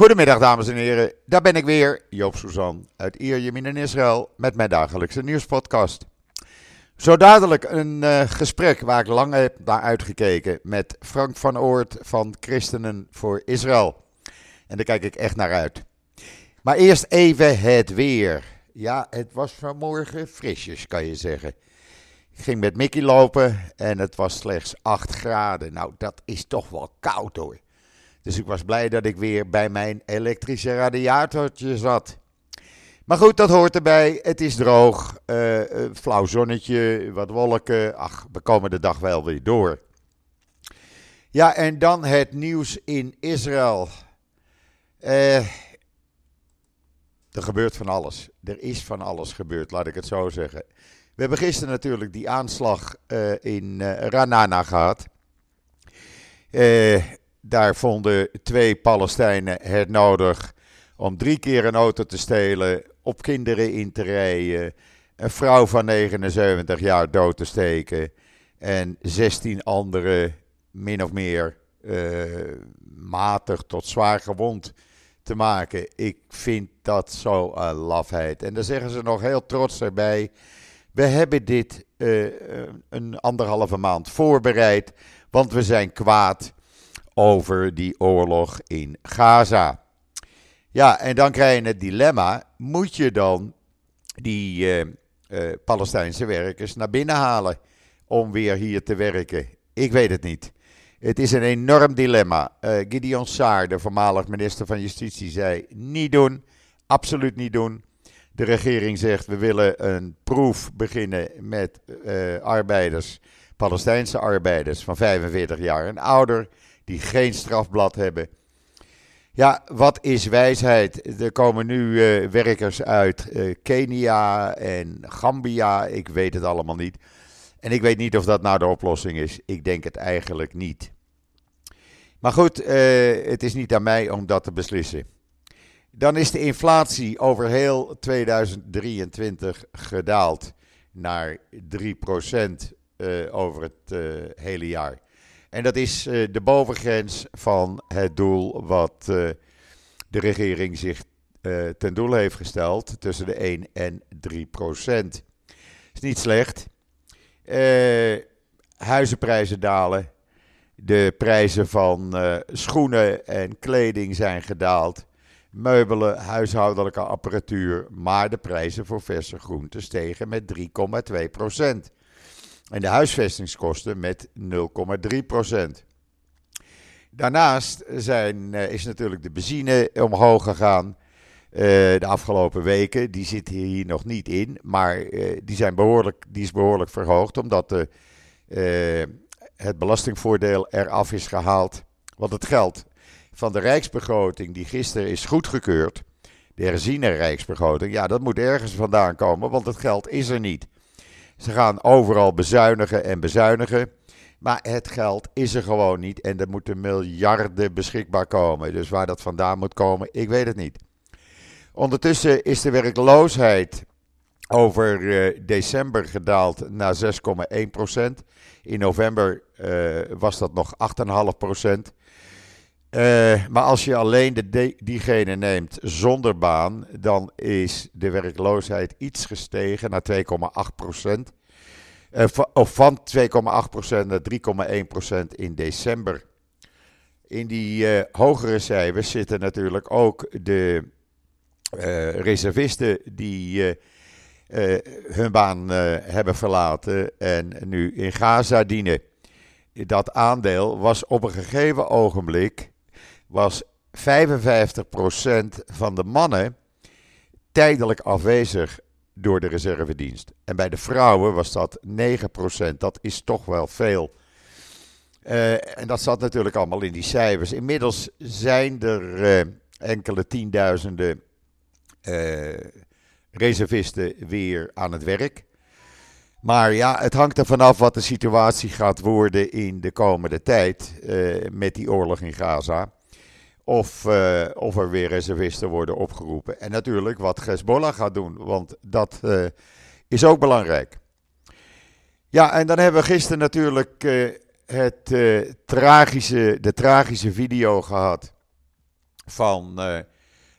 Goedemiddag dames en heren, daar ben ik weer, Joop Suzan uit Ierjemien in Israël met mijn dagelijkse nieuwspodcast. Zo dadelijk een uh, gesprek waar ik lang heb naar uitgekeken met Frank van Oort van Christenen voor Israël. En daar kijk ik echt naar uit. Maar eerst even het weer. Ja, het was vanmorgen frisjes kan je zeggen. Ik ging met Mickey lopen en het was slechts 8 graden. Nou, dat is toch wel koud hoor. Dus ik was blij dat ik weer bij mijn elektrische radiatortje zat. Maar goed, dat hoort erbij. Het is droog, uh, flauw zonnetje, wat wolken. Ach, we komen de dag wel weer door. Ja, en dan het nieuws in Israël. Uh, er gebeurt van alles. Er is van alles gebeurd, laat ik het zo zeggen. We hebben gisteren natuurlijk die aanslag uh, in uh, Ranana gehad. Uh, daar vonden twee Palestijnen het nodig om drie keer een auto te stelen, op kinderen in te rijden, een vrouw van 79 jaar dood te steken en 16 anderen min of meer matig tot zwaar gewond te maken. Ik vind dat zo een lafheid. En dan zeggen ze nog heel trots erbij. We hebben dit uh, een anderhalve maand voorbereid, want we zijn kwaad over die oorlog in Gaza. Ja, en dan krijg je het dilemma: moet je dan die uh, uh, Palestijnse werkers naar binnen halen om weer hier te werken? Ik weet het niet. Het is een enorm dilemma. Uh, Gideon Saar, de voormalig minister van Justitie, zei: niet doen, absoluut niet doen. De regering zegt: we willen een proef beginnen met arbeiders, Palestijnse arbeiders van 45 jaar en ouder, die geen strafblad hebben. Ja, wat is wijsheid? Er komen nu uh, werkers uit Kenia en Gambia, ik weet het allemaal niet. En ik weet niet of dat nou de oplossing is. Ik denk het eigenlijk niet. Maar goed, uh, het is niet aan mij om dat te beslissen. Dan is de inflatie over heel 2023 gedaald naar 3% uh, over het hele jaar. En dat is de bovengrens van het doel wat de regering zich ten doel heeft gesteld, tussen de 1 en 3%. Is niet slecht. Huizenprijzen dalen. De prijzen van uh, schoenen en kleding zijn gedaald. Meubelen, huishoudelijke apparatuur. Maar de prijzen voor verse groenten stegen met 3,2 procent. En de huisvestingskosten met 0,3 procent. Daarnaast zijn, uh, is natuurlijk de benzine omhoog gegaan. Uh, de afgelopen weken. Die zitten hier nog niet in, maar uh, die, zijn behoorlijk, die is behoorlijk verhoogd omdat de, het belastingvoordeel eraf is gehaald. Want het geld van de rijksbegroting die gisteren is goedgekeurd, de herziene rijksbegroting, ja dat moet ergens vandaan komen, want het geld is er niet. Ze gaan overal bezuinigen en bezuinigen. Maar het geld is er gewoon niet en er moeten miljarden beschikbaar komen. Dus waar dat vandaan moet komen, ik weet het niet. Ondertussen is de werkloosheid over uh, december gedaald naar 6,1% In november uh, was dat nog 8,5 uh, maar als je alleen de, diegene neemt zonder baan, dan is de werkloosheid iets gestegen naar 2,8 of van 2,8% naar 3,1% in december. In die hogere cijfers zitten natuurlijk ook de reservisten die hun baan hebben verlaten en nu in Gaza dienen. Dat aandeel was op een gegeven ogenblik was 55% van de mannen tijdelijk afwezig door de reservedienst. En bij de vrouwen was dat 9%. Dat is toch wel veel. Uh, en dat zat natuurlijk allemaal in die cijfers. Inmiddels zijn er uh, enkele tienduizenden uh, reservisten weer aan het werk. Maar ja, het hangt er vanaf wat de situatie gaat worden in de komende tijd met die oorlog in Gaza. Of, uh, of er weer reservisten worden opgeroepen. En natuurlijk wat Hezbollah gaat doen, want dat is ook belangrijk. Ja, en dan hebben we gisteren natuurlijk het, tragische, de tragische video gehad van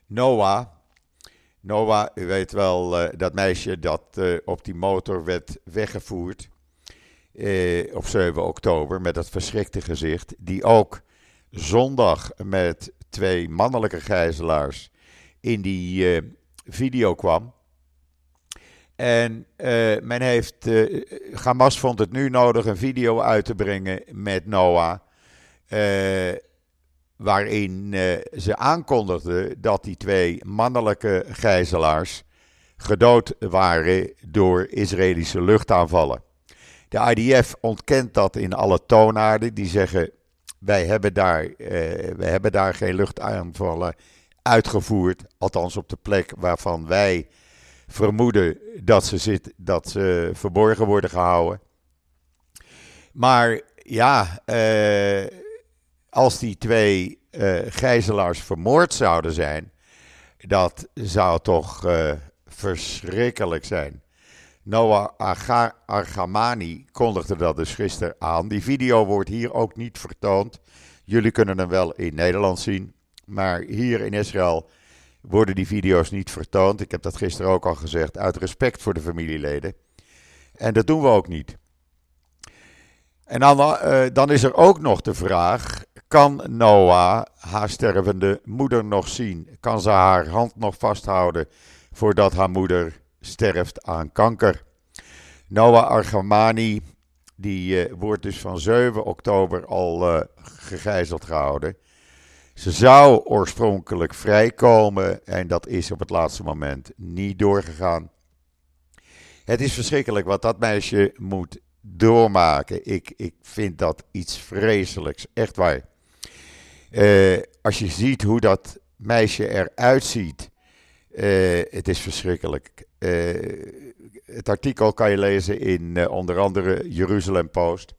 Noah. Noah, u weet wel, dat meisje dat op die motor werd weggevoerd op 7 oktober met dat verschrikte gezicht. Die ook zondag met twee mannelijke gijzelaars in die video kwam. En uh, men heeft, uh, Hamas vond het nu nodig een video uit te brengen met Noah. Waarin ze aankondigden dat die twee mannelijke gijzelaars gedood waren door Israëlische luchtaanvallen. De IDF ontkent dat in alle toonaarden. Die zeggen: wij hebben daar, wij hebben daar geen luchtaanvallen uitgevoerd. Althans op de plek waarvan wij vermoeden dat ze, zit, dat ze verborgen worden gehouden. Maar ja, eh, als die twee uh, gijzelaars vermoord zouden zijn, dat zou toch uh, verschrikkelijk zijn. Noah Argamani kondigde dat dus gisteren aan. Die video wordt hier ook niet vertoond. Jullie kunnen hem wel in Nederland zien. Maar hier in Israël worden die video's niet vertoond. Ik heb dat gisteren ook al gezegd, uit respect voor de familieleden. En dat doen we ook niet. En dan, uh, dan is er ook nog de vraag: kan Noah haar stervende moeder nog zien? Kan ze haar hand nog vasthouden voordat haar moeder sterft aan kanker? Noah Argamani, die uh, wordt dus van 7 oktober al uh, gegijzeld gehouden. Ze zou oorspronkelijk vrijkomen en dat is op het laatste moment niet doorgegaan. Het is verschrikkelijk wat dat meisje moet doormaken. Ik, ik vind dat iets vreselijks, echt waar. Uh, als je ziet hoe dat meisje eruit ziet, uh, het is verschrikkelijk. Uh, het artikel kan je lezen in onder andere Jeruzalem Post.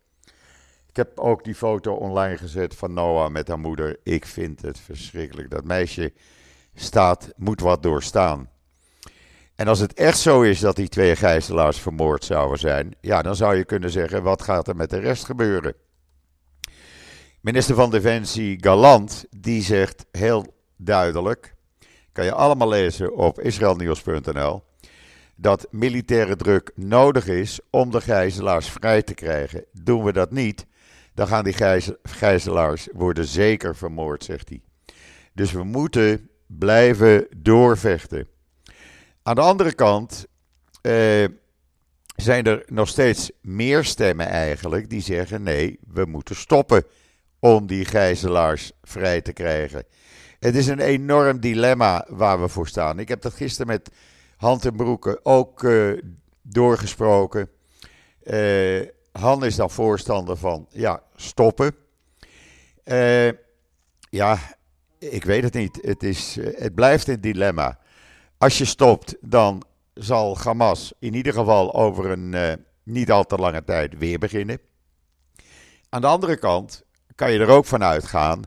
Ik heb ook die foto online gezet van Noah met haar moeder. Ik vind het verschrikkelijk. Dat meisje staat, moet wat doorstaan. En als het echt zo is dat die twee gijzelaars vermoord zouden zijn, ja, dan zou je kunnen zeggen: wat gaat er met de rest gebeuren? Minister van Defensie Galant, die zegt heel duidelijk, kan je allemaal lezen op israelnieuws.nl, dat militaire druk nodig is om de gijzelaars vrij te krijgen. Doen we dat niet, dan gaan die gijzelaars worden zeker vermoord, zegt hij. Dus we moeten blijven doorvechten. Aan de andere kant eh, zijn er nog steeds meer stemmen eigenlijk die zeggen: nee, we moeten stoppen om die gijzelaars vrij te krijgen. Het is een enorm dilemma waar we voor staan. Ik heb dat gisteren met Hand en Broeken ook uh, doorgesproken. Uh, Han is dan voorstander van, ja, stoppen. Uh, ja, ik weet het niet. Het, is, het blijft een dilemma. Als je stopt, dan zal Hamas in ieder geval over een niet al te lange tijd weer beginnen. Aan de andere kant kan je er ook van uitgaan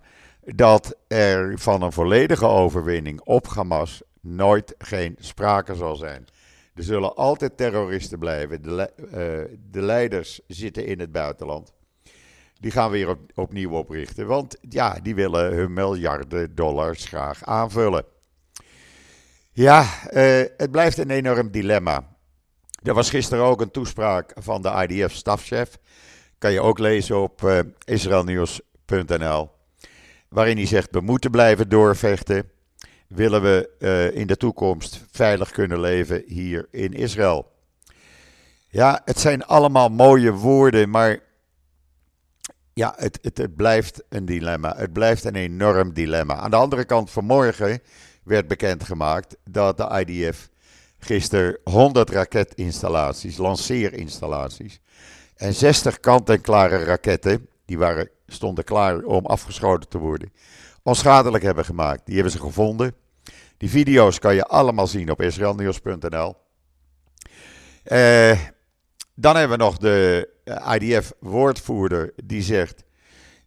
dat er van een volledige overwinning op Hamas nooit geen sprake zal zijn. Er zullen altijd terroristen blijven. De, uh, de leiders zitten in het buitenland. Die gaan we weer op, opnieuw oprichten. Want ja, die willen hun miljarden dollars graag aanvullen. Ja, uh, het blijft een enorm dilemma. Er was gisteren ook een toespraak van de IDF-stafchef. Kan je ook lezen op uh, israelnieuws.nl. Waarin hij zegt: we moeten blijven doorvechten willen we uh, in de toekomst veilig kunnen leven hier in Israël. Ja, het zijn allemaal mooie woorden, maar ja, het, het, het, blijft een dilemma. Het blijft een enorm dilemma. Aan de andere kant, vanmorgen werd bekendgemaakt dat de IDF gisteren 100 raketinstallaties, lanceerinstallaties en 60 kant-en-klare raketten, die waren, stonden klaar om afgeschoten te worden, onschadelijk hebben gemaakt. Die hebben ze gevonden. Die video's kan je allemaal zien op israelnieuws.nl. Uh, dan hebben we nog de eh, IDF-woordvoerder die zegt: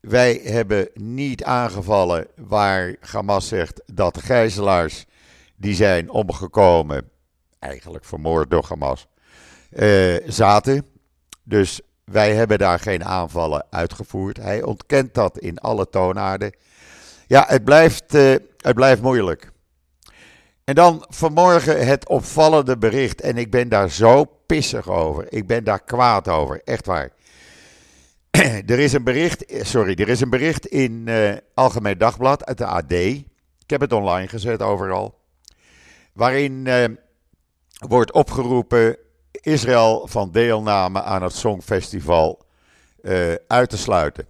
Wij hebben niet aangevallen waar Hamas zegt dat de gijzelaars die zijn omgekomen, eigenlijk vermoord door Hamas, uh, zaten. Dus wij hebben daar geen aanvallen uitgevoerd. Hij ontkent dat in alle toonaarden. Ja, het blijft, uh, het blijft moeilijk. En dan vanmorgen het opvallende bericht. En ik ben daar zo pissig over. Ik ben daar kwaad over. Echt waar. er is een bericht, sorry, er is een bericht in uh, Algemeen Dagblad uit de AD. Ik heb het online gezet overal. Waarin wordt opgeroepen Israël van deelname aan het Songfestival uh, uit te sluiten.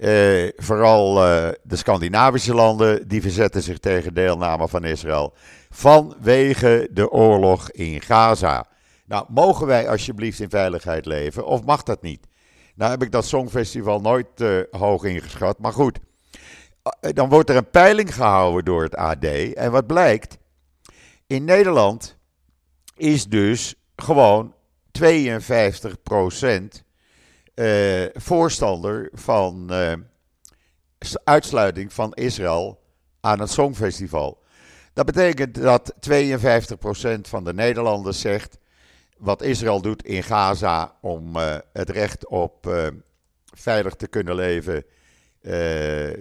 Uh, vooral uh, de Scandinavische landen die verzetten zich tegen deelname van Israël vanwege de oorlog in Gaza. Nou, mogen wij alsjeblieft in veiligheid leven of mag dat niet? Nou heb ik dat Songfestival nooit uh, hoog ingeschat, maar goed. Dan wordt er een peiling gehouden door het AD en wat blijkt? In Nederland is dus gewoon 52 procent uh, voorstander van uh, uitsluiting van Israël aan het Songfestival. Dat betekent dat 52% van de Nederlanders zegt wat Israël doet in Gaza om uh, het recht op veilig te kunnen leven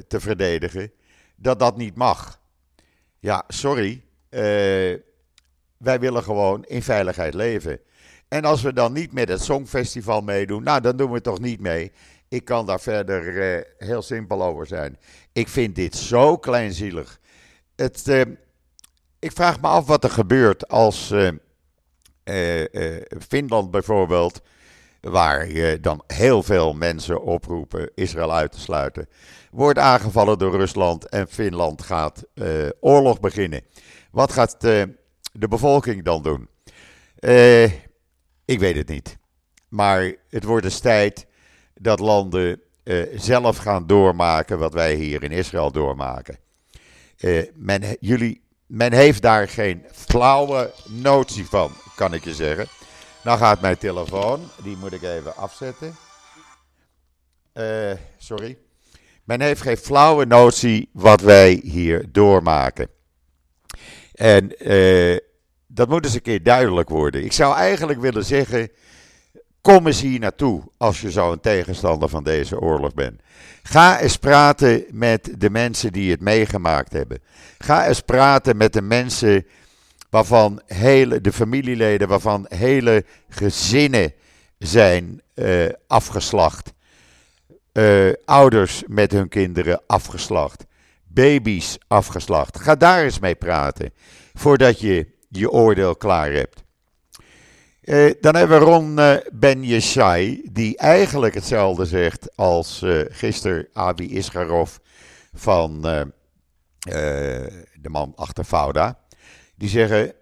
te verdedigen, dat dat niet mag. Ja, sorry. Wij willen gewoon in veiligheid leven. En als we dan niet met het Songfestival meedoen, nou dan doen we toch niet mee. Ik kan daar verder uh, heel simpel over zijn. Ik vind dit zo kleinzielig. Het, uh, ik vraag me af wat er gebeurt als uh, Finland bijvoorbeeld, waar je dan heel veel mensen oproepen Israël uit te sluiten, wordt aangevallen door Rusland en Finland gaat oorlog beginnen. Wat gaat de bevolking dan doen? Ik weet het niet. Maar het wordt dus tijd dat landen uh, zelf gaan doormaken wat wij hier in Israël doormaken. Uh, men, jullie, men heeft daar geen flauwe notie van, kan ik je zeggen. Nou gaat mijn telefoon, die moet ik even afzetten. Sorry. Men heeft geen flauwe notie wat wij hier doormaken. En dat moet eens een keer duidelijk worden. Ik zou eigenlijk willen zeggen. Kom eens hier naartoe als je zo een tegenstander van deze oorlog bent. Ga eens praten met de mensen die het meegemaakt hebben. Ga eens praten met de mensen waarvan hele, de familieleden, waarvan hele gezinnen zijn uh, afgeslacht. Uh, ouders met hun kinderen afgeslacht. Baby's afgeslacht. Ga daar eens mee praten. Voordat je je oordeel klaar hebt. Uh, dan hebben we Ron uh, Ben Yeshai, die eigenlijk hetzelfde zegt als uh, gisteren Abi Isgarov van de man achter Fauda. Die zeggen,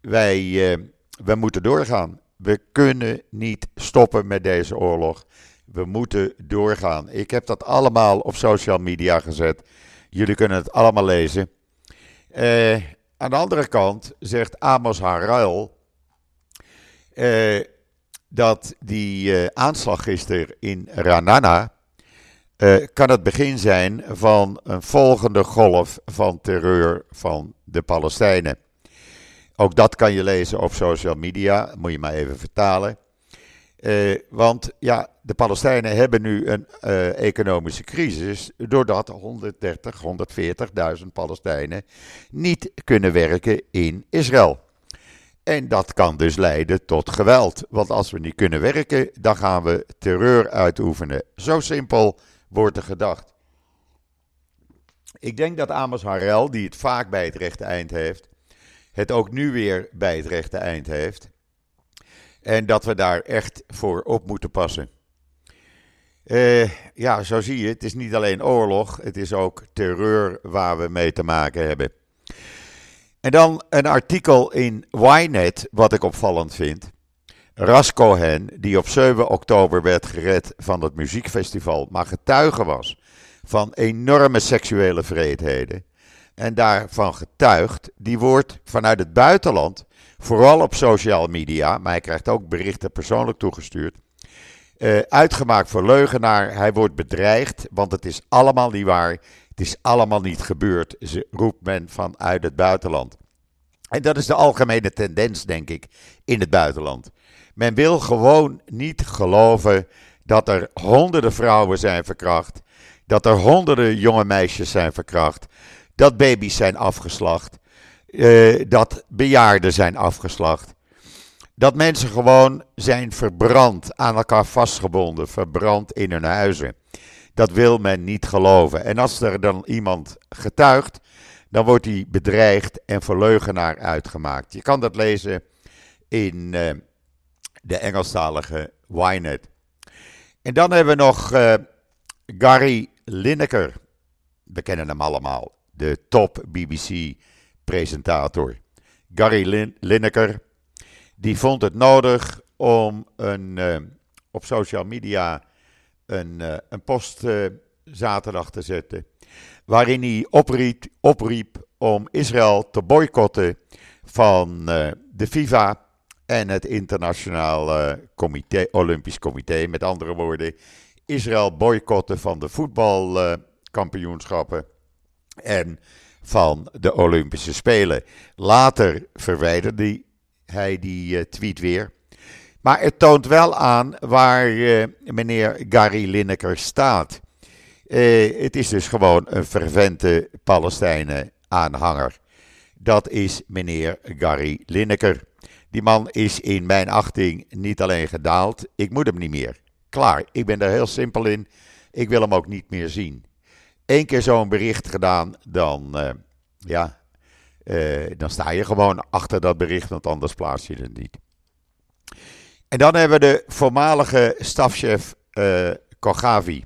wij, wij moeten doorgaan. We kunnen niet stoppen met deze oorlog. We moeten doorgaan. Ik heb dat allemaal op social media gezet. Jullie kunnen het allemaal lezen. Aan de andere kant zegt Amos Haruil eh, dat die eh, aanslag gisteren in Ranana eh, kan het begin zijn van een volgende golf van terreur van de Palestijnen. Ook dat kan je lezen op social media, moet je maar even vertalen. Uh, want ja, de Palestijnen hebben nu een uh, economische crisis doordat 130, 140.000 Palestijnen niet kunnen werken in Israël. En dat kan dus leiden tot geweld. Want als we niet kunnen werken, dan gaan we terreur uitoefenen. Zo simpel wordt er gedacht. Ik denk dat Amos Harel, die het vaak bij het rechte eind heeft, het ook nu weer bij het rechte eind heeft. En dat we daar echt voor op moeten passen. Uh, ja, zo zie je, het is niet alleen oorlog, het is ook terreur waar we mee te maken hebben. En dan een artikel in Ynet, wat ik opvallend vind. Ras Cohen, die op 7 oktober werd gered van het muziekfestival, maar getuige was van enorme seksuele vreedheden. En daarvan getuigt, die wordt vanuit het buitenland vooral op social media, maar hij krijgt ook berichten persoonlijk toegestuurd. Uh, uitgemaakt voor leugenaar. Hij wordt bedreigd, want het is allemaal niet waar. Het is allemaal niet gebeurd, ze roept men vanuit het buitenland. En dat is de algemene tendens, denk ik, in het buitenland. Men wil gewoon niet geloven dat er honderden vrouwen zijn verkracht, dat er honderden jonge meisjes zijn verkracht, dat baby's zijn afgeslacht, uh, dat bejaarden zijn afgeslacht. Dat mensen gewoon zijn verbrand, aan elkaar vastgebonden, verbrand in hun huizen. Dat wil men niet geloven. En als er dan iemand getuigt, dan wordt hij bedreigd en voor leugenaar uitgemaakt. Je kan dat lezen in uh, de Engelstalige Ynet. En dan hebben we nog uh, Gary Lineker. We kennen hem allemaal, de top BBC-presentator. Gary Lin Lineker, die vond het nodig om een, uh, op social media een, uh, een post zaterdag te zetten. Waarin hij opriep, opriep om Israël te boycotten van de FIFA en het Internationaal Olympisch Comité. Met andere woorden, Israël boycotten van de voetbalkampioenschappen en van de Olympische Spelen. Later verwijderde hij die eh, tweet weer. Maar het toont wel aan waar uh, meneer Gary Lineker staat. Uh, het is dus gewoon een fervente Palestijnen-aanhanger. Dat is meneer Gary Lineker. Die man is in mijn achting niet alleen gedaald, ik moet hem niet meer. Klaar, ik ben daar heel simpel in. Ik wil hem ook niet meer zien. Eén keer zo'n bericht gedaan, dan, uh, ja, uh, dan sta je gewoon achter dat bericht, want anders plaats je het niet. En dan hebben we de voormalige stafchef uh, Kogavi.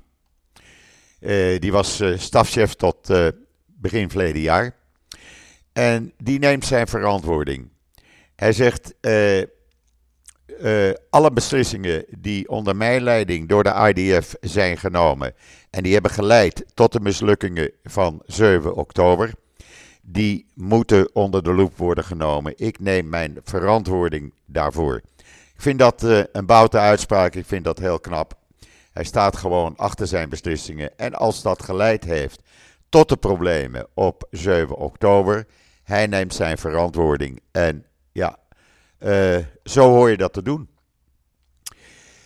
die was stafchef tot begin verleden jaar. En die neemt zijn verantwoording. Hij zegt: uh, alle beslissingen die onder mijn leiding door de IDF zijn genomen. en die hebben geleid tot de mislukkingen van 7 oktober. die moeten onder de loep worden genomen. Ik neem mijn verantwoording daarvoor. Ik vind dat uh, een boute uitspraak. Ik vind dat heel knap. Hij staat gewoon achter zijn beslissingen. En als dat geleid heeft tot de problemen op 7 oktober. hij neemt zijn verantwoording. En ja, uh, zo hoor je dat te doen.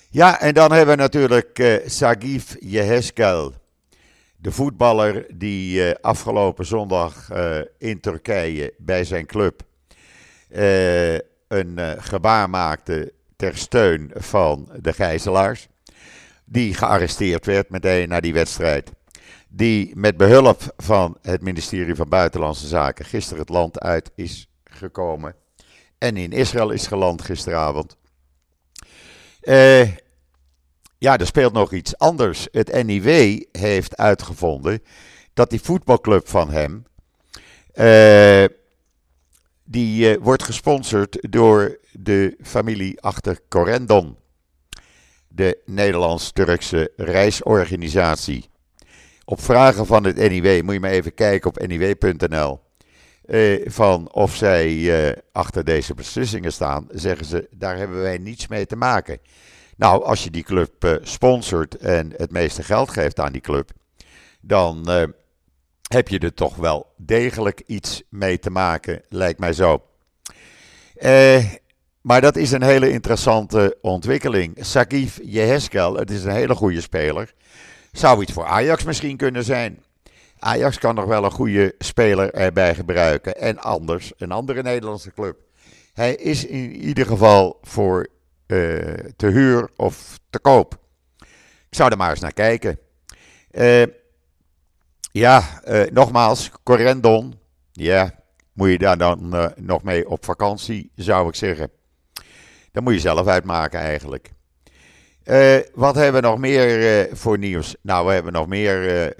Ja, en dan hebben we natuurlijk uh, Sagif Yeheskel. De voetballer die uh, afgelopen zondag in Turkije bij zijn club een gebaar maakte ter steun van de gijzelaars. Die gearresteerd werd meteen na die wedstrijd. Die met behulp van het ministerie van Buitenlandse Zaken gisteren het land uit is gekomen en in Israël is geland gisteravond. Uh, ja, er speelt nog iets anders. Het NIW heeft uitgevonden dat die voetbalclub van hem. Uh, die uh, wordt gesponsord door de familie achter Corendon. De Nederlands-Turkse reisorganisatie. Op vragen van het NIW moet je maar even kijken op niw.nl. Eh, van of zij eh, achter deze beslissingen staan, zeggen ze, daar hebben wij niets mee te maken. Nou, als je die club uh, sponsort en het meeste geld geeft aan die club, dan heb je er toch wel degelijk iets mee te maken, lijkt mij zo. maar dat is een hele interessante ontwikkeling. Sagif Jeheskel, het is een hele goede speler. Zou iets voor Ajax misschien kunnen zijn. Ajax kan nog wel een goede speler erbij gebruiken. En anders een andere Nederlandse club. Hij is in ieder geval voor uh, te huur of te koop. Ik zou er maar eens naar kijken. Uh, ja, uh, nogmaals, Corendon. Ja, moet je daar dan nog mee op vakantie, zou ik zeggen. Dat moet je zelf uitmaken eigenlijk. wat hebben we nog meer voor nieuws? Nou, we hebben nog meer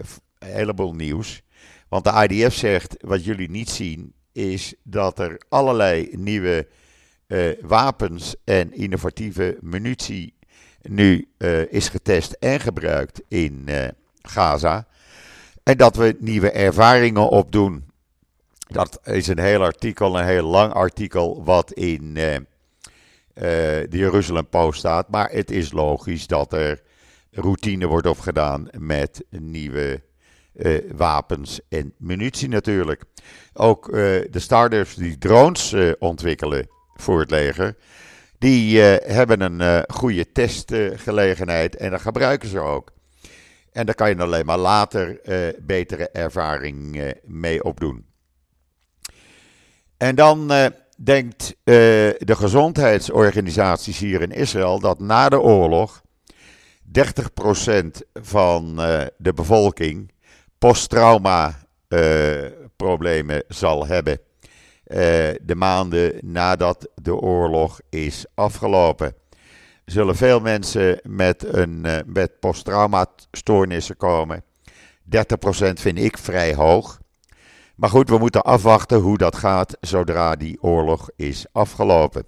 heleboel nieuws. Want de IDF zegt, wat jullie niet zien, is dat er allerlei nieuwe uh, wapens en innovatieve munitie nu uh, is getest en gebruikt in uh, Gaza. En dat we nieuwe ervaringen opdoen. Dat is een heel artikel, een heel lang artikel, wat in de Jeruzalem Post staat. Maar het is logisch dat er routine wordt opgedaan met nieuwe uh, wapens en munitie natuurlijk. Ook uh, de startups die drones uh, ontwikkelen voor het leger, die hebben een goede testgelegenheid en dat gebruiken ze ook. En daar kan je alleen maar later betere ervaring mee opdoen. En dan denkt de gezondheidsorganisaties hier in Israël dat na de oorlog 30% van de bevolking posttrauma problemen zal hebben. Eh, de maanden nadat de oorlog is afgelopen. Zullen veel mensen met, een, uh, met posttraumastoornissen komen. 30% vind ik vrij hoog. Maar goed, we moeten afwachten hoe dat gaat zodra die oorlog is afgelopen.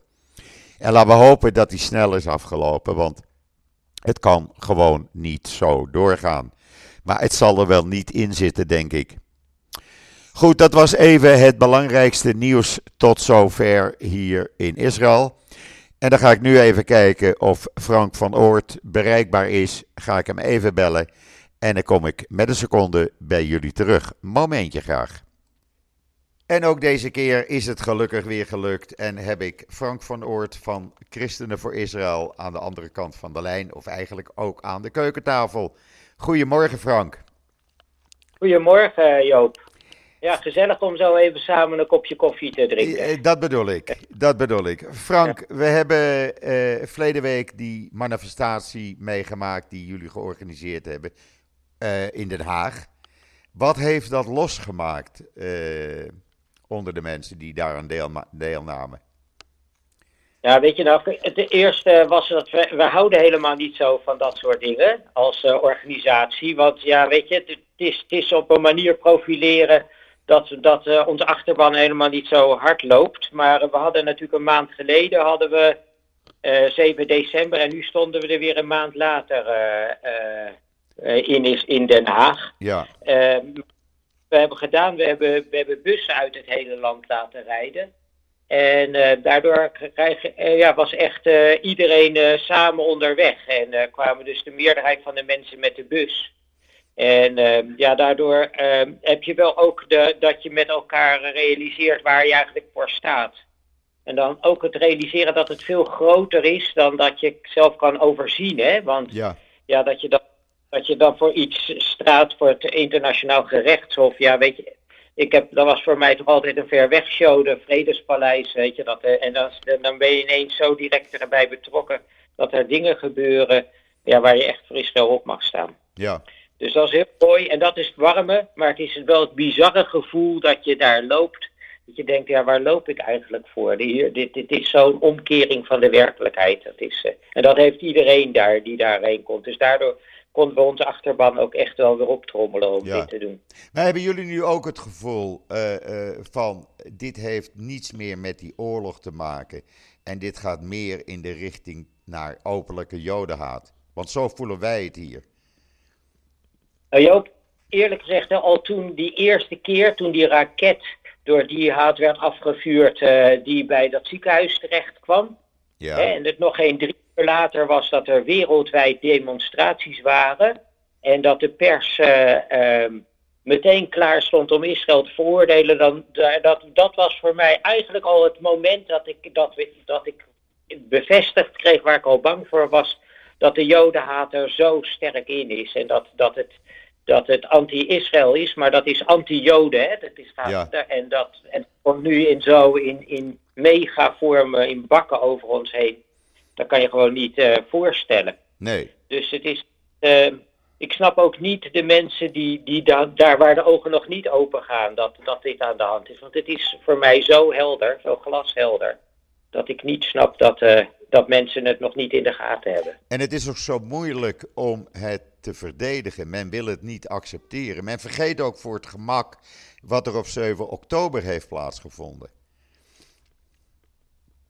En laten we hopen dat die snel is afgelopen, want het kan gewoon niet zo doorgaan. Maar het zal er wel niet in zitten, denk ik. Goed, dat was even het belangrijkste nieuws tot zover hier in Israël. En dan ga ik nu even kijken of Frank van Oort bereikbaar is. Ga ik hem even bellen. En dan kom ik met een seconde bij jullie terug. Momentje graag. En ook deze keer is het gelukkig weer gelukt. En heb ik Frank van Oort van Christenen voor Israël aan de andere kant van de lijn. Of eigenlijk ook aan de keukentafel. Goedemorgen Frank. Goedemorgen Joop. Ja, gezellig om zo even samen een kopje koffie te drinken. Eh, dat bedoel ik, dat bedoel ik. Frank, we hebben uh, verleden week die manifestatie meegemaakt die jullie georganiseerd hebben uh, in Den Haag. Wat heeft dat losgemaakt onder de mensen die daaraan deel, deelnamen? Ja, weet je nou, het eerste was dat we, we houden helemaal niet zo van dat soort dingen als organisatie. Want ja, weet je, het, is, het is op een manier profileren dat, dat uh, onze achterban helemaal niet zo hard loopt. Maar we hadden natuurlijk een maand geleden hadden we uh, eh, 7 december en nu stonden we er weer een maand later uh, in, in Den Haag. Ja. Ehm, we hebben gedaan, we hebben, we hebben bussen uit het hele land laten rijden. En daardoor krijg, ja, was echt iedereen samen onderweg. En kwamen dus de meerderheid van de mensen met de bus. En uh, ja, daardoor uh, heb je wel ook de, dat je met elkaar realiseert waar je eigenlijk voor staat. En dan ook het realiseren dat het veel groter is dan dat je zelf kan overzien. Hè? Want ja. Ja, dat, je dan, dat je dan voor iets straat voor het internationaal gerechtshof. Ja, weet je, ik heb, dat was voor mij toch altijd een ver weg show, de Vredespaleis. Weet je, dat, eh, en dan, dan ben je ineens zo direct erbij betrokken dat er dingen gebeuren ja, waar je echt voor Israël op mag staan. Ja. Dus dat is heel mooi en dat is het warme, maar het is wel het bizarre gevoel dat je daar loopt. Dat je denkt, ja, waar loop ik eigenlijk voor? Dit, dit, dit is zo'n omkering van de werkelijkheid. Dat is, uh, en dat heeft iedereen daar die daarheen komt. Dus daardoor konden we onze achterban ook echt wel weer optrommelen om dit te doen. Maar hebben jullie nu ook het gevoel uh, uh, van, dit heeft niets meer met die oorlog te maken. En dit gaat meer in de richting naar openlijke jodenhaat? Want zo voelen wij het hier. Nou Joop, eerlijk gezegd, al toen die eerste keer, toen die raket door die haat werd afgevuurd, uh, die bij dat ziekenhuis terecht kwam. Ja. Hè, en het nog geen drie later was dat er wereldwijd demonstraties waren. En dat de pers uh, um, meteen klaar stond om Israël te veroordelen. Dan, dat, dat was voor mij eigenlijk al het moment dat ik, dat, dat ik bevestigd kreeg waar ik al bang voor was. Dat de jodenhaat er zo sterk in is. En dat, dat het dat het anti-Israël is, maar dat is anti-Joden. Dat is ja. En dat en komt nu in zo in, in megavormen, in bakken over ons heen. Dat kan je gewoon niet uh, voorstellen. Nee. Dus het is. Uh, ik snap ook niet de mensen die, die da daar waar de ogen nog niet open gaan, dat, dat dit aan de hand is. Want het is voor mij zo helder, zo glashelder, dat ik niet snap dat, uh, dat mensen het nog niet in de gaten hebben. En het is ook zo moeilijk om het te verdedigen. Men wil het niet accepteren. Men vergeet ook voor het gemak wat er op 7 oktober heeft plaatsgevonden.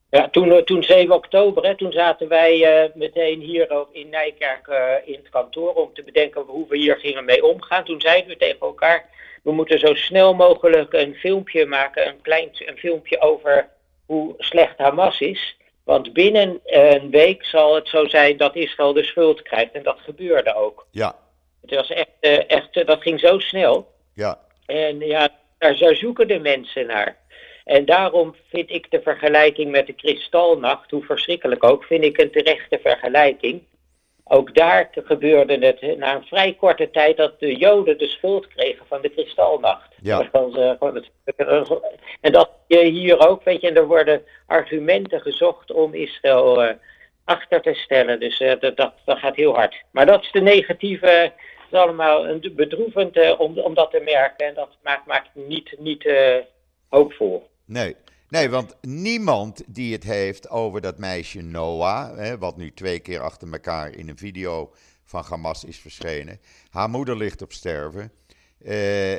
Ja, toen, eh, toen 7 oktober, hè, toen zaten wij uh, meteen hier ook in Nijkerk uh, in het kantoor om te bedenken hoe we hier gingen mee omgaan. Toen zeiden we tegen elkaar, we moeten zo snel mogelijk een filmpje maken, een klein een filmpje over hoe slecht Hamas is. Want binnen een week zal het zo zijn dat Israël de schuld krijgt. En dat gebeurde ook. Ja. Het was echt, eh, echt eh, dat ging zo snel. Ja. En ja, daar, daar zoeken de mensen naar. En daarom vind ik de vergelijking met de kristalnacht, hoe verschrikkelijk ook, vind ik een terechte vergelijking. ook daar gebeurde het na een vrij korte tijd dat de Joden de schuld kregen van de kristalnacht. Ja. En dat je hier ook, weet je, en er worden argumenten gezocht om Israël uh, achter te stellen. Dus uh, dat, dat, dat, gaat heel hard. Maar dat is de negatieve, het is allemaal een bedroevend om, om dat te merken. En dat maakt, maakt niet, niet hoopvol. Nee. Nee, want niemand die het heeft over dat meisje Noah, hè, wat nu twee keer achter elkaar in een video van Hamas is verschenen. Haar moeder ligt op sterven. Uh,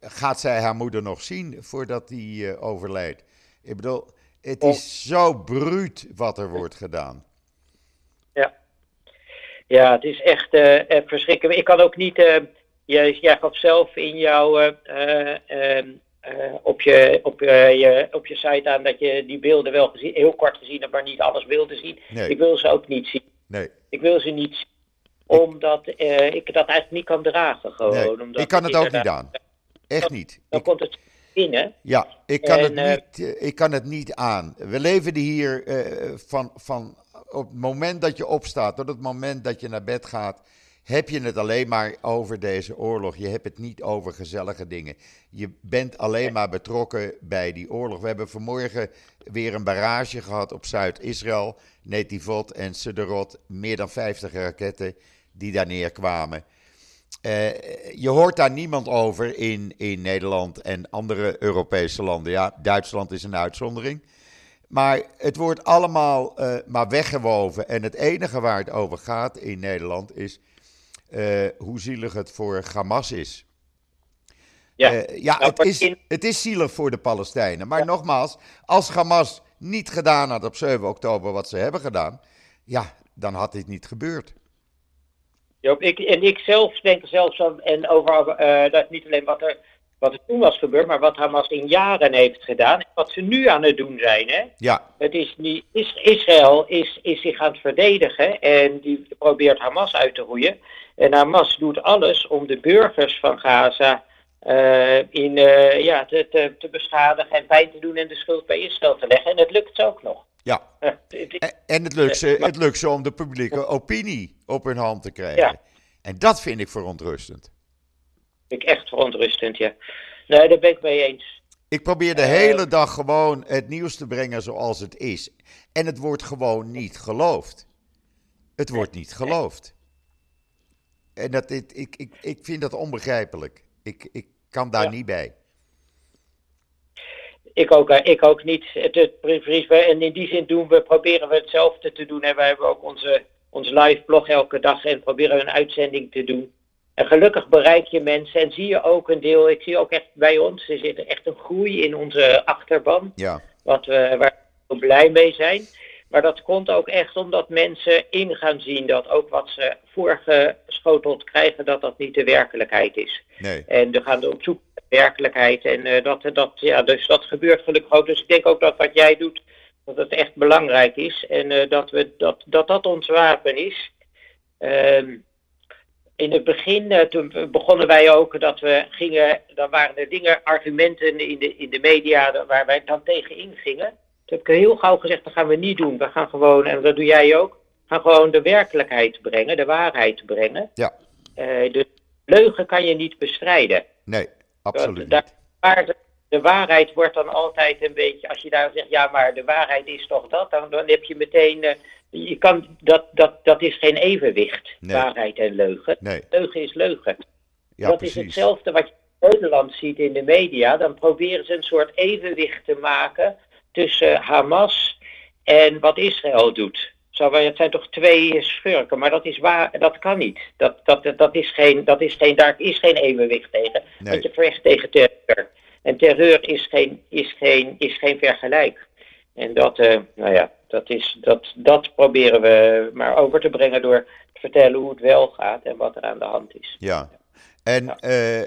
Gaat zij haar moeder nog zien voordat die uh, overlijdt? Ik bedoel, het is zo bruut wat er wordt gedaan. Ja, ja het is echt uh, verschrikkelijk. Ik kan ook niet. jij, jij gaf zelf in jouw ehm, uh, op, je, op, uh, je, op je site aan dat je die beelden wel gezien, heel kort gezien hebt, maar niet alles wilde zien. Nee. Ik wil ze ook niet zien. Nee. Ik wil ze niet zien, omdat uh, ik dat eigenlijk niet kan dragen. Gewoon, nee. omdat ik kan het ook niet aan. Echt niet. Dan ik... komt het binnen. Ja, ik kan, en, het niet, ik kan het niet aan. We leven hier van, van op het moment dat je opstaat tot het moment dat je naar bed gaat heb je het alleen maar over deze oorlog. Je hebt het niet over gezellige dingen. Je bent alleen maar betrokken bij die oorlog. We hebben vanmorgen weer een barrage gehad op Zuid-Israël. Netivot en Sederot. Meer dan 50 raketten die daar neerkwamen. Uh, je hoort daar niemand over in, in Nederland en andere Europese landen. Ja, Duitsland is een uitzondering. Maar het wordt allemaal uh, maar weggewoven. En het enige waar het over gaat in Nederland is uh, hoe zielig het voor Hamas is. Ja, uh, ja nou, het, is, het is zielig voor de Palestijnen. Maar ja. nogmaals, als Hamas niet gedaan had op 7 oktober wat ze hebben gedaan, ja, dan had dit niet gebeurd. Joop, ik, en ik zelf denk zelfs aan, en over uh, dat niet alleen wat er, wat er toen was gebeurd, maar wat Hamas in jaren heeft gedaan. En wat ze nu aan het doen zijn. Hè? Ja. Het is niet, is, Israël is, is zich aan het verdedigen en die probeert Hamas uit te roeien. En Hamas doet alles om de burgers van Gaza uh, in, uh, ja, te, te, te, beschadigen en pijn te doen en de schuld bij Israël te leggen. En het lukt ze ook nog. Ja, en het lukt, ze, het lukt ze om de publieke opinie op hun hand te krijgen. Ja. En dat vind ik verontrustend. Vind ik echt verontrustend, ja. Nee, daar ben ik mee eens. Ik probeer de hele dag gewoon het nieuws te brengen zoals het is. En het wordt gewoon niet geloofd. Het wordt niet geloofd. En dat, ik, ik, ik, ik vind dat onbegrijpelijk. Ik, ik kan daar ja. niet bij. Ik ook, ik ook niet. Het, het, en in die zin doen we, proberen we hetzelfde te doen. En wij hebben ook onze, ons live blog elke dag en proberen we een uitzending te doen. En gelukkig bereik je mensen en zie je ook een deel. Ik zie ook echt bij ons, er zit echt een groei in onze achterban. Ja. Wat we, waar we blij mee zijn. Maar dat komt ook echt omdat mensen in gaan zien dat ook wat ze voorgeschoteld krijgen, dat dat niet de werkelijkheid is. Nee. En we gaan op zoek naar de werkelijkheid. En uh, dat, dat, ja, dus dat gebeurt gelukkig ook. Dus ik denk ook dat wat jij doet, dat het echt belangrijk is. En uh, dat, we, dat, dat dat ons wapen is. Uh, in het begin, uh, toen begonnen wij ook dat we gingen, dan waren er dingen, argumenten in de, in de media waar wij dan tegen ingingen. Toen heb ik heel gauw gezegd, dat gaan we niet doen. We gaan gewoon, en dat doe jij ook, gaan gewoon de werkelijkheid brengen, de waarheid brengen. Ja. Uh, de leugen kan je niet bestrijden. Nee, absoluut daar, de, de, waarheid wordt dan altijd een beetje, als je daar zegt, ja, maar de waarheid is toch dat, dan, dan heb je meteen, uh, je kan, dat, dat, dat is geen evenwicht, nee. waarheid en leugen. Nee. Leugen is leugen. Ja, dat precies. is hetzelfde wat je in Nederland ziet in de media. Dan proberen ze een soort evenwicht te maken tussen Hamas en wat Israël doet. Zo, het zijn toch twee schurken, maar dat is waar, dat kan niet. Dat, dat, dat is geen, dat is geen, daar is geen evenwicht tegen. Nee. Want je vecht tegen terreur. En terreur is geen, is geen, is geen vergelijk. En dat, uh, nou ja, dat, is, dat, dat proberen we maar over te brengen door te vertellen hoe het wel gaat en wat er aan de hand is. Ja, en. Uh,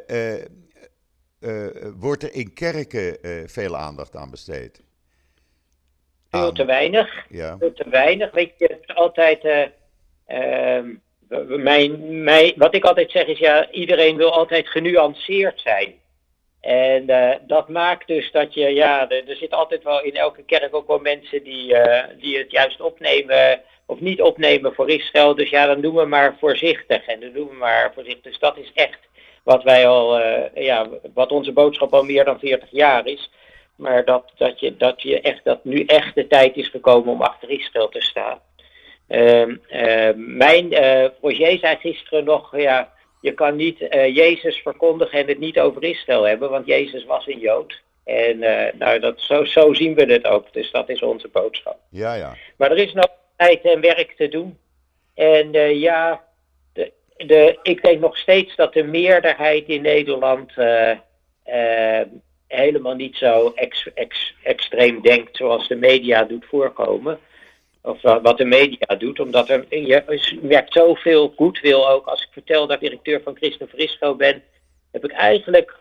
uh, wordt er in kerken veel aandacht aan besteed? Veel te weinig. Ja. Veel te weinig. Weet je, het is altijd. Uh, mijn, mijn, wat ik altijd zeg is: ja, iedereen wil altijd genuanceerd zijn. En dat maakt dus dat je, ja, er, zit altijd wel in elke kerk ook wel mensen die, die het juist opnemen of niet opnemen voor Israël. Dus ja, dan doen we maar voorzichtig. En dan doen we maar voorzichtig. Dus dat is echt wat wij al, ja, wat onze boodschap al meer dan 40 jaar is. Maar dat, dat, je, dat, je echt, dat nu echt de tijd is gekomen om achter Israël te staan. Uh, uh, mijn uh, Roger zei gisteren nog, ja, je kan niet uh, Jezus verkondigen en het niet over Israël hebben, want Jezus was een Jood. En nou, dat, zo, zo zien we het ook, dus dat is onze boodschap. Ja, ja. Maar er is nog tijd en werk te doen. En ja, de, de, ik denk nog steeds dat de meerderheid in Nederland helemaal niet zo ex, ex, extreem denkt zoals de media doet voorkomen. Of wat de media doet, omdat er, je merkt zoveel wil ook. Als ik vertel dat ik directeur van Christen Frisco ben, heb ik eigenlijk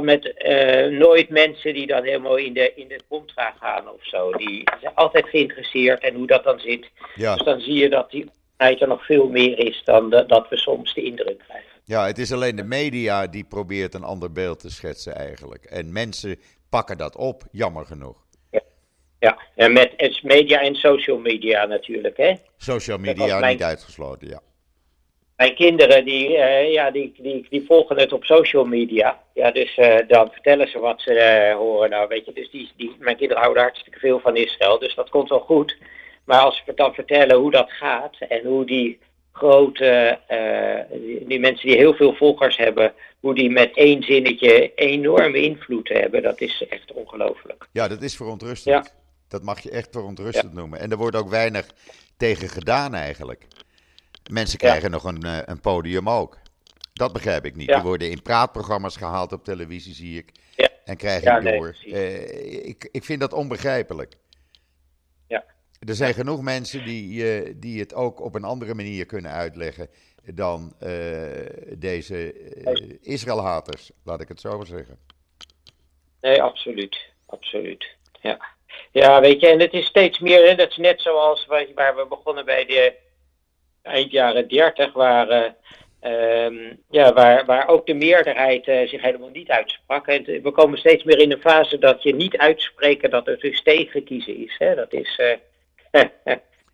met uh, nooit mensen die dan helemaal in de, in de contra gaan of zo. Die zijn altijd geïnteresseerd en hoe dat dan zit. Ja. Dus dan zie je dat die er nog veel meer is dan dat we soms de indruk krijgen. Ja, het is alleen de media die probeert een ander beeld te schetsen eigenlijk. En mensen pakken dat op, jammer genoeg. Ja, en met media en social media natuurlijk, hè? Social media niet uitgesloten, ja. Mijn kinderen die, uh, ja, die, die, die volgen het op social media. Ja, dus uh, dan vertellen ze wat ze uh, horen. Nou, weet je, dus die, die, mijn kinderen houden hartstikke veel van Israël, dus dat komt wel goed. Maar als we dan vertellen hoe dat gaat en hoe die grote, uh, die, mensen die heel veel volgers hebben, hoe die met één zinnetje enorme invloed hebben, dat is echt ongelooflijk. Ja, dat is verontrustend. Ja. Dat mag je echt verontrustend noemen. En er wordt ook weinig tegen gedaan eigenlijk. Mensen krijgen nog een, uh, een podium ook. Dat begrijp ik niet. Die worden in praatprogramma's gehaald op televisie, zie ik. En krijgen door. uh, ik, ik vind dat onbegrijpelijk. Er zijn genoeg mensen die, uh, die het ook op een andere manier kunnen uitleggen dan uh, deze Israël-haters, laat ik het zo maar zeggen. Nee, absoluut. Absoluut. Ja. Ja, weet je, en het is steeds meer, hè, dat is net zoals waar, we begonnen bij de eind jaren 30, waar, uh, ja, waar, waar ook de meerderheid zich helemaal niet uitsprak. En we komen steeds meer in een fase dat je niet uitspreken dat het dus tegen kiezen is. Hè. Dat is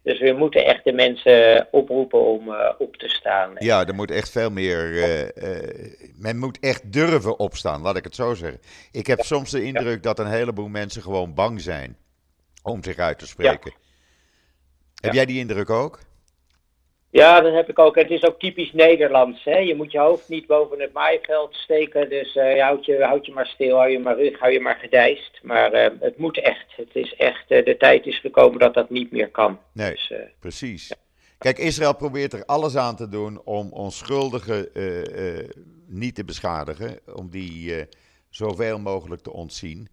dus we moeten echt de mensen oproepen om uh, op te staan. Ja, er moet echt veel meer. Uh, uh, men moet echt durven opstaan, laat ik het zo zeggen. Ik heb soms de indruk dat een heleboel mensen gewoon bang zijn om zich uit te spreken. Ja. Heb jij die indruk ook? Ja, dat heb ik ook. Het is ook typisch Nederlands. Hè? Je moet je hoofd niet boven het maaiveld steken. Dus uh, houd, je, houd je maar stil, hou je maar rug, hou je maar gedijst. Maar uh, het moet echt. Het is echt. Uh, de tijd is gekomen dat dat niet meer kan. Nee, dus, precies. Ja. Kijk, Israël probeert er alles aan te doen om onschuldigen niet te beschadigen. Om die zoveel mogelijk te ontzien.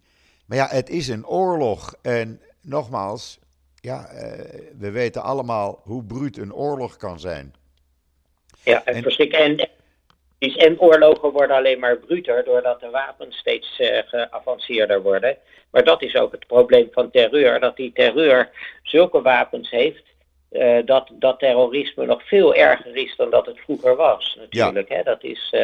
Maar ja, het is een oorlog. En nogmaals, ja, uh, we weten allemaal hoe bruut een oorlog kan zijn. Ja, en, en, en oorlogen worden alleen maar bruter doordat de wapens steeds uh, geavanceerder worden. Maar dat is ook het probleem van terreur, dat die terreur zulke wapens heeft. Uh, dat, dat terrorisme nog veel erger is dan dat het vroeger was, natuurlijk. Ja. Hè? Dat, is,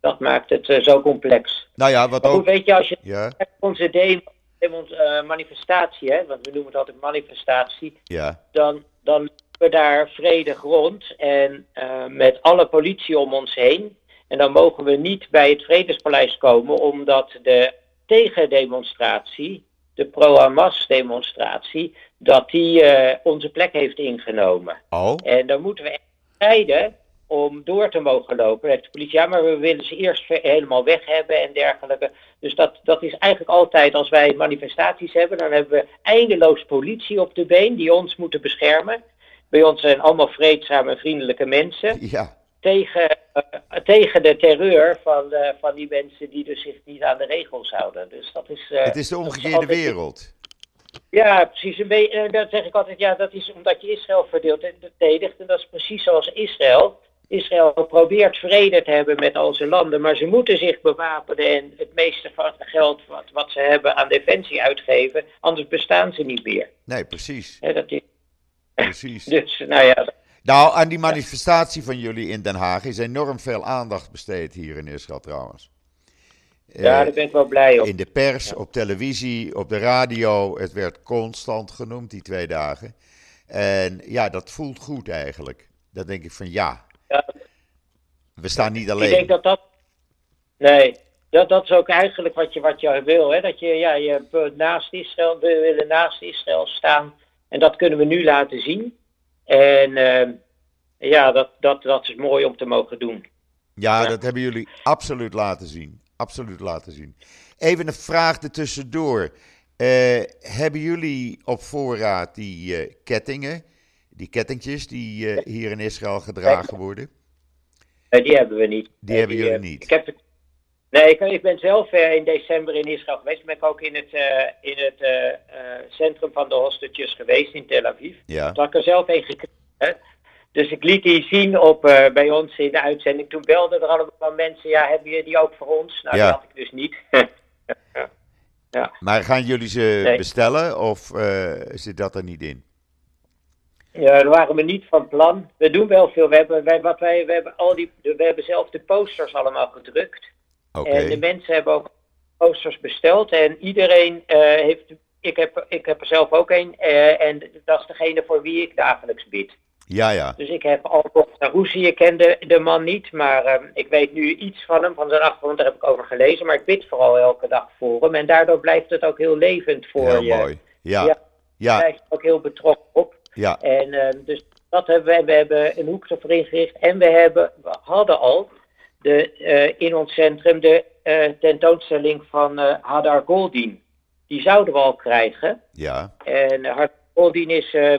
dat maakt het zo complex. Nou ja, wat ook... weet je, als je ja. onze demo uh, manifestatie, hè, want we noemen het altijd manifestatie, ja. dan, dan we daar vredig rond en uh, met alle politie om ons heen. En dan mogen we niet bij het Vredespaleis komen, omdat de tegendemonstratie, de pro-Hamas demonstratie, dat die uh, onze plek heeft ingenomen. Oh. En dan moeten we echt om door te mogen lopen. Dan heeft de politie, ja, maar we willen ze eerst helemaal weg hebben en dergelijke. Dus dat, dat is eigenlijk altijd, als wij manifestaties hebben, dan hebben we eindeloos politie op de been die ons moeten beschermen. Bij ons zijn allemaal vreedzame en vriendelijke mensen. Ja. Tegen, uh, tegen de terreur van, uh, van die mensen die dus zich niet aan de regels houden. Dus dat is, uh, Het is de omgekeerde wereld. Ja, precies. Beetje, dat zeg ik altijd, ja, dat is omdat je Israël verdeelt en verdedigt. En dat is precies zoals Israël Israël probeert vrede te hebben met al zijn landen, maar ze moeten zich bewapenen en het meeste van het geld wat, wat ze hebben aan defensie uitgeven, anders bestaan ze niet meer. Nee, precies. dat is... Precies. dus, nou ja. Nou, aan die manifestatie van jullie in Den Haag is enorm veel aandacht besteed hier in Israël trouwens. Ja, daar ben ik wel blij op. In de pers, op televisie, op de radio. Het werd constant genoemd die twee dagen. En ja, dat voelt goed eigenlijk. Dan denk ik van ja. Ja. We staan niet alleen. Ik denk dat dat. Nee, dat, dat is ook eigenlijk wat je, wat je wil. Hè? Dat je, ja, je naast Israël, we willen naast Israël staan. En dat kunnen we nu laten zien. En uh, ja, dat, dat, dat is mooi om te mogen doen. Ja, dat hebben jullie absoluut laten zien. Absoluut laten zien. Even een vraag ertussendoor. Uh, hebben jullie op voorraad die uh, kettingen, die kettingjes die uh, hier in Israël gedragen worden? Nee, die hebben we niet. Die hebben jullie niet? Ik heb, nee, ik, ik ben zelf in december in Israël geweest. Ben ik ook in het, in het centrum van de hostetjes geweest in Tel Aviv. Ja. Toen had ik er zelf een gekregen. Dus ik liet die zien op, uh, bij ons in de uitzending. Toen belden er allemaal mensen, ja, hebben jullie die ook voor ons? Nou, ja. die had ik dus niet. ja. Maar gaan jullie ze bestellen of uh, zit dat er niet in? Ja, daar waren we niet van plan. We doen wel veel. We hebben, wij, wat wij, we hebben, al die, we hebben zelf de posters allemaal gedrukt. Okay. En de mensen hebben ook posters besteld. En iedereen uh, heeft. Ik heb, ik heb er zelf ook een. en dat is degene voor wie ik dagelijks bid. Ja, ja. Dus ik heb al Sarusi, ik kende de man niet, maar uh, ik weet nu iets van hem, van zijn achtergrond, daar heb ik over gelezen. Maar ik bid vooral elke dag voor hem en daardoor blijft het ook heel levend voor heel je. mooi, ja. ja. ja. blijft ook heel betrokken op. Ja. En uh, dus dat hebben we, we hebben een hoek ervoor ingericht en we, hebben, we hadden al de, uh, in ons centrum de tentoonstelling van Hadar Goldin. Die zouden we al krijgen. Ja. En Hart Goldin is uh,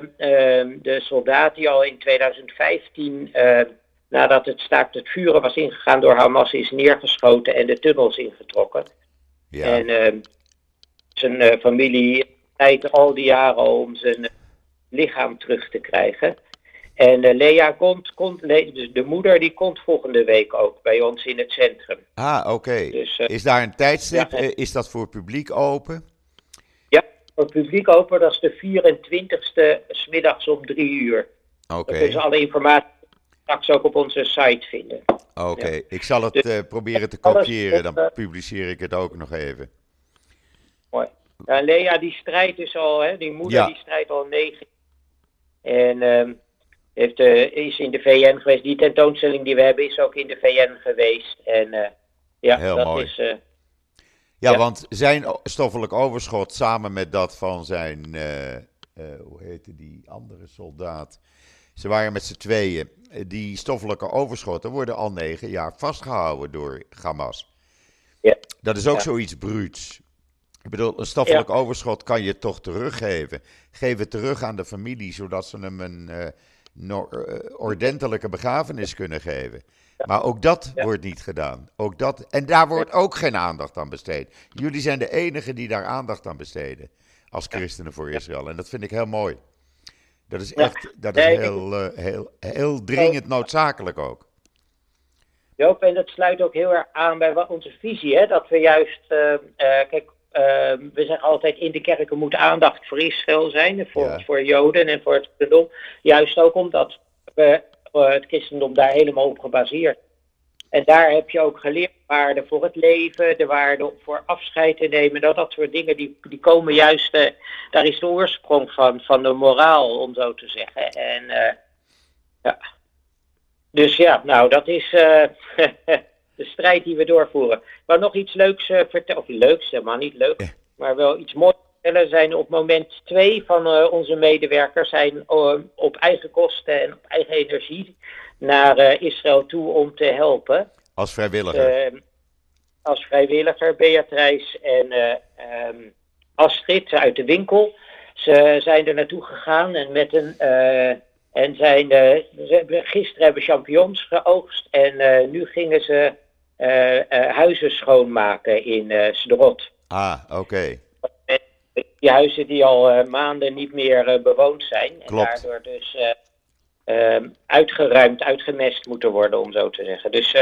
de soldaat die al in 2015, uh, ehm, nadat het staakt het vuren was ingegaan door Hamas, is neergeschoten en de tunnels ingetrokken. Ja. En ehm, zijn eh, familie leidt al die jaren om zijn lichaam terug te krijgen. En uh, Lea komt, komt dus de moeder die komt volgende week ook bij ons in het centrum. Ah, oké. Dus, is daar een tijdstip? is dat voor publiek open? voor het publiek open. Dat is de 24ste smiddags om drie uur. Oké. Okay. Dus alle informatie straks ook op onze site vinden. Oké, ik zal het dus, uh, proberen te kopiëren, dan eh, publiceer ik het ook nog even. Mooi. Ja, Lea die strijdt dus al, hè, die moeder ja. die strijdt al negen. En um, heeft, uh, is in de VN geweest. Die tentoonstelling die we hebben is ook in de VN geweest. En ja, Heel dat mooi. is ja, want zijn stoffelijk overschot samen met dat van zijn, hoe heette die andere soldaat? Ze waren met z'n tweeën. Die stoffelijke overschotten worden al negen jaar vastgehouden door Hamas. Ja. Dat is ook zoiets bruuts. Ik bedoel, een stoffelijk overschot kan je toch teruggeven. Geef het terug aan de familie, zodat ze hem een uh, ordentelijke begrafenis kunnen geven. Maar ook dat wordt niet gedaan. Ook dat, en daar wordt ook geen aandacht aan besteed. Jullie zijn de enigen die daar aandacht aan besteden. Als christenen voor Israël. En dat vind ik heel mooi. Dat is echt dat is heel, uh, heel, heel dringend noodzakelijk ook. Joop, en dat sluit ook heel erg aan bij onze visie. Hè? Dat we juist, kijk, we zeggen altijd in de kerken moet aandacht voor Israël zijn. Voor, ja. voor Joden en voor het christendom. Juist ook omdat we het christendom daar helemaal op gebaseerd. En daar heb je ook geleerd waarden voor het leven, de waarde voor afscheid te nemen. Dat, dat soort dingen, die, die komen juist, uh, daar is de oorsprong van, van de moraal, om zo te zeggen. En uh, ja. Dus ja, nou, dat is uh, de strijd die we doorvoeren. Maar nog iets leuks vertellen, of leuks, helemaal niet leuk, maar wel iets moois er zijn op moment twee van uh, onze medewerkers zijn uh, op eigen kosten en op eigen energie naar uh, Israël toe om te helpen. Als vrijwilliger? als vrijwilliger, Beatrice en um, Astrid uit de winkel. Ze zijn er naartoe gegaan en met een... en zijn, ze, gisteren hebben champignons geoogst en nu gingen ze huizen schoonmaken in uh, Sderot. Ah, oké die huizen die al maanden niet meer bewoond zijn. Klopt. En daardoor dus uh, uitgeruimd, uitgemest moeten worden, om zo te zeggen. Dus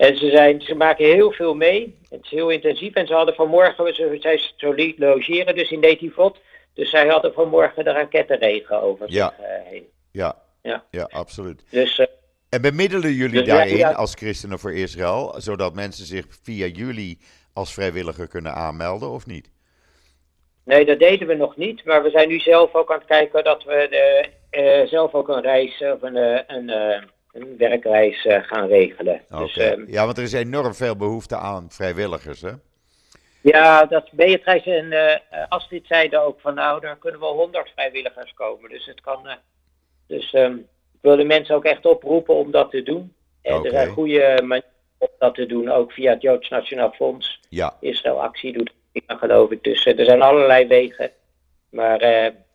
en ze, zijn, ze maken heel veel mee. Het is heel intensief. En ze hadden vanmorgen, ze, zij solide logeren dus in Netivot. Dus zij hadden vanmorgen de rakettenregen over ja. zich heen. Ja. Ja. ja, absoluut. Dus... En bemiddelen jullie daarin ja, ja. als christenen voor Israël, zodat mensen zich via jullie als vrijwilliger kunnen aanmelden, of niet? Nee, dat deden we nog niet. Maar we zijn nu zelf ook aan het kijken dat we de, zelf ook een reis of een, een, een werkreis gaan regelen. Dus, ehm, ja, want er is enorm veel behoefte aan vrijwilligers, hè? Ja, dat Beatrice en uh, Astrid zeiden ook van nou, daar kunnen wel honderd vrijwilligers komen. Dus het kan. Dus um, ik wil de mensen ook echt oproepen om dat te doen. En er zijn goede manieren om dat te doen, ook via het Joods Nationaal Fonds. Ja. Israël Actie doet dat, geloof ik. Dus er zijn allerlei wegen. Maar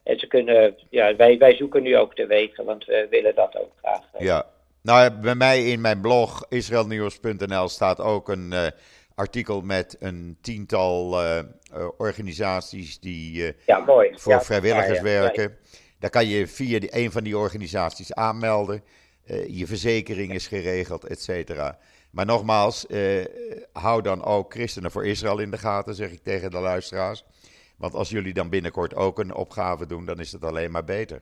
en ze kunnen, ja, wij, wij zoeken nu ook de wegen, want we willen dat ook graag. Ja. Nou, bij mij in mijn blog israelnieuws.nl staat ook een artikel met een tiental uh, organisaties die uh, ja, mooi. voor vrijwilligers werken. Daar kan je via die, een van die organisaties aanmelden. je verzekering is geregeld, et cetera. Maar nogmaals, hou dan ook Christenen voor Israël in de gaten, zeg ik tegen de luisteraars. Want als jullie dan binnenkort ook een opgave doen, dan is het alleen maar beter.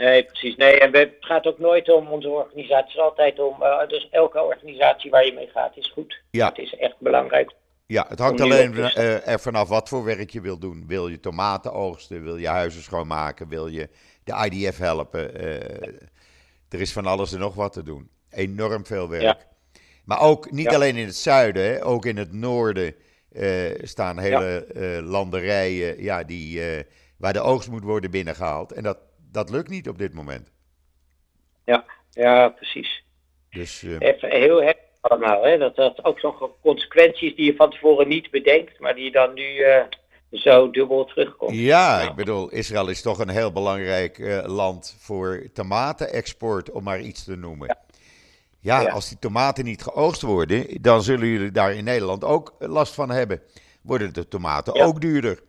Nee, precies. Nee, en het gaat ook nooit om onze organisatie. Het is altijd om, uh, dus elke organisatie waar je mee gaat is goed. Ja. Het is echt belangrijk. Ja, het hangt alleen uh, er vanaf wat voor werk je wil doen. Wil je tomaten oogsten? Wil je huizen schoonmaken? Wil je de IDF helpen? Uh, er is van alles en nog wat te doen. Enorm veel werk. Ja. Maar ook niet alleen in het zuiden, hè, ook in het noorden staan hele ja. landerijen ja, die, waar de oogst moet worden binnengehaald. En dat, dat lukt niet op dit moment. Ja, ja precies. Dus. Even heel heftig allemaal. Hè? Dat dat ook zo'n consequenties die je van tevoren niet bedenkt, maar die dan nu uh, zo dubbel terugkomt. Ja, ik bedoel, Israël is toch een heel belangrijk uh, land voor tomatenexport, om maar iets te noemen. Ja. Ja, ja, als die tomaten niet geoogst worden, dan zullen jullie daar in Nederland ook last van hebben. Worden de tomaten ja. ook duurder?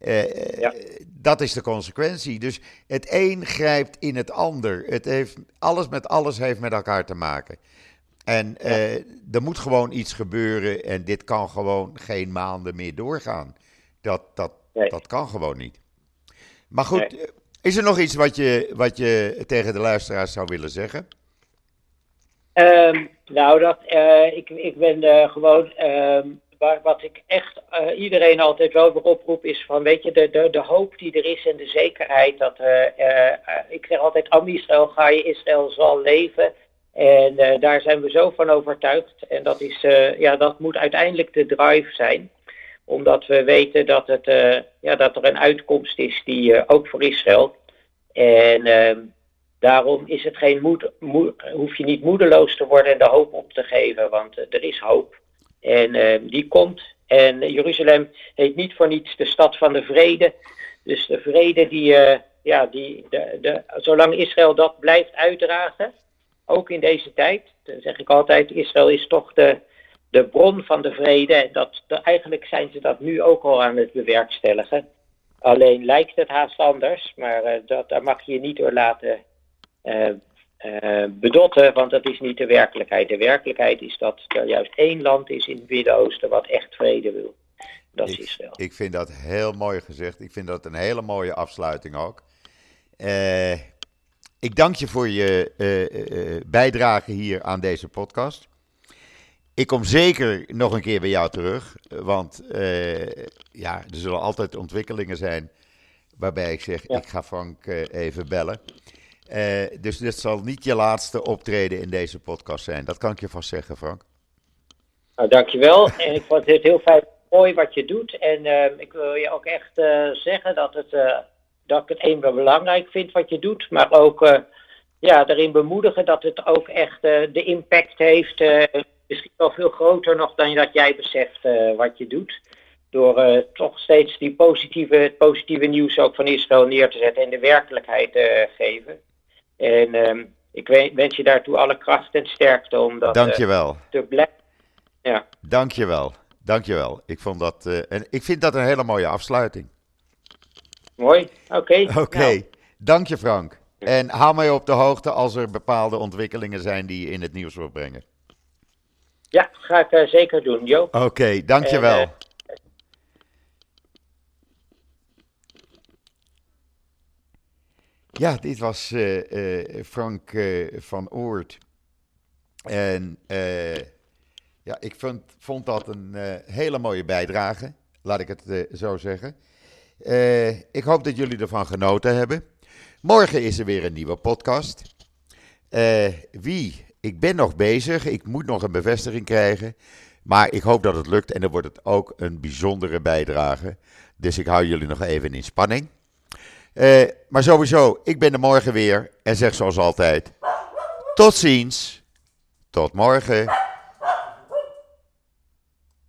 Uh, ja. Dat is de consequentie. Dus het een grijpt in het ander. Het heeft, alles met alles heeft met elkaar te maken. En uh, er moet gewoon iets gebeuren en dit kan gewoon geen maanden meer doorgaan. Dat, dat, nee. dat kan gewoon niet. Maar goed, nee. is er nog iets wat je, wat je tegen de luisteraars zou willen zeggen? Um, nou, dat, uh, ik, ik ben gewoon waar, wat ik echt iedereen altijd wel weer oproep is van, weet je, de, de, de hoop die er is en de zekerheid dat, ik zeg altijd, Am Israël ga je, Israël zal leven. En daar zijn we zo van overtuigd. En dat, is, ja, dat moet uiteindelijk de drive zijn. Omdat we weten dat, het, ja, dat er een uitkomst is die ook voor Israël. En ehm, daarom is het geen moed, hoef je niet moedeloos te worden en de hoop op te geven, want er is hoop. En uh, die komt. En Jeruzalem heet niet voor niets de stad van de vrede. Dus de vrede die, ja, die de, de, zolang Israël dat blijft uitdragen, ook in deze tijd, dan zeg ik altijd, Israël is toch de, de bron van de vrede. En dat, de, eigenlijk zijn ze dat nu ook al aan het bewerkstelligen. Alleen lijkt het haast anders, maar uh, dat, daar mag je je niet door laten uh, uh, bedotten, want dat is niet de werkelijkheid. De werkelijkheid is dat er juist één land is in het Midden-Oosten wat echt vrede wil. Dat ik, is Israël. Ik vind dat heel mooi gezegd. Ik vind dat een hele mooie afsluiting ook. Uh, ik dank je voor je uh, bijdrage hier aan deze podcast. Ik kom zeker nog een keer bij jou terug, want ja, er zullen altijd ontwikkelingen zijn waarbij ik zeg, ja. ik ga Frank even bellen. Dus dit zal niet je laatste optreden in deze podcast zijn. Dat kan ik je vast zeggen, Frank. Nou, dankjewel. en ik vond het heel fijn, mooi wat je doet. En ik wil je ook echt zeggen dat, het, dat ik het een wel belangrijk vind wat je doet. Maar ook ja, erin bemoedigen dat het ook echt de impact heeft. misschien wel veel groter nog dan dat jij beseft wat je doet. Door toch steeds die positieve, het positieve nieuws ook van Israël neer te zetten en de werkelijkheid te geven. En um, ik wens je daartoe alle kracht en sterkte om dat Dankjewel. Te blijven. Ja. Dankjewel. Dankjewel. Ik, vond dat, uh, en ik vind dat een hele mooie afsluiting. Mooi, oké. Okay. Oké, okay. nou. dank je Frank. En hou mij op de hoogte als er bepaalde ontwikkelingen zijn die je in het nieuws wil brengen. Ja, ga ik uh, zeker doen, Joop. Oké, okay, dankjewel. En, Ja, dit was uh, uh, Frank van Oort. En Ja, ik vond, vond dat een hele mooie bijdrage, laat ik het zo zeggen. Ik hoop dat jullie ervan genoten hebben. Morgen is er weer een nieuwe podcast. wie? Ik ben nog bezig. Ik moet nog een bevestiging krijgen. Maar ik hoop dat het lukt en dan wordt het ook een bijzondere bijdrage. Dus ik hou jullie nog even in spanning. Uh, maar sowieso, ik ben er morgen weer en zeg zoals altijd: tot ziens, tot morgen.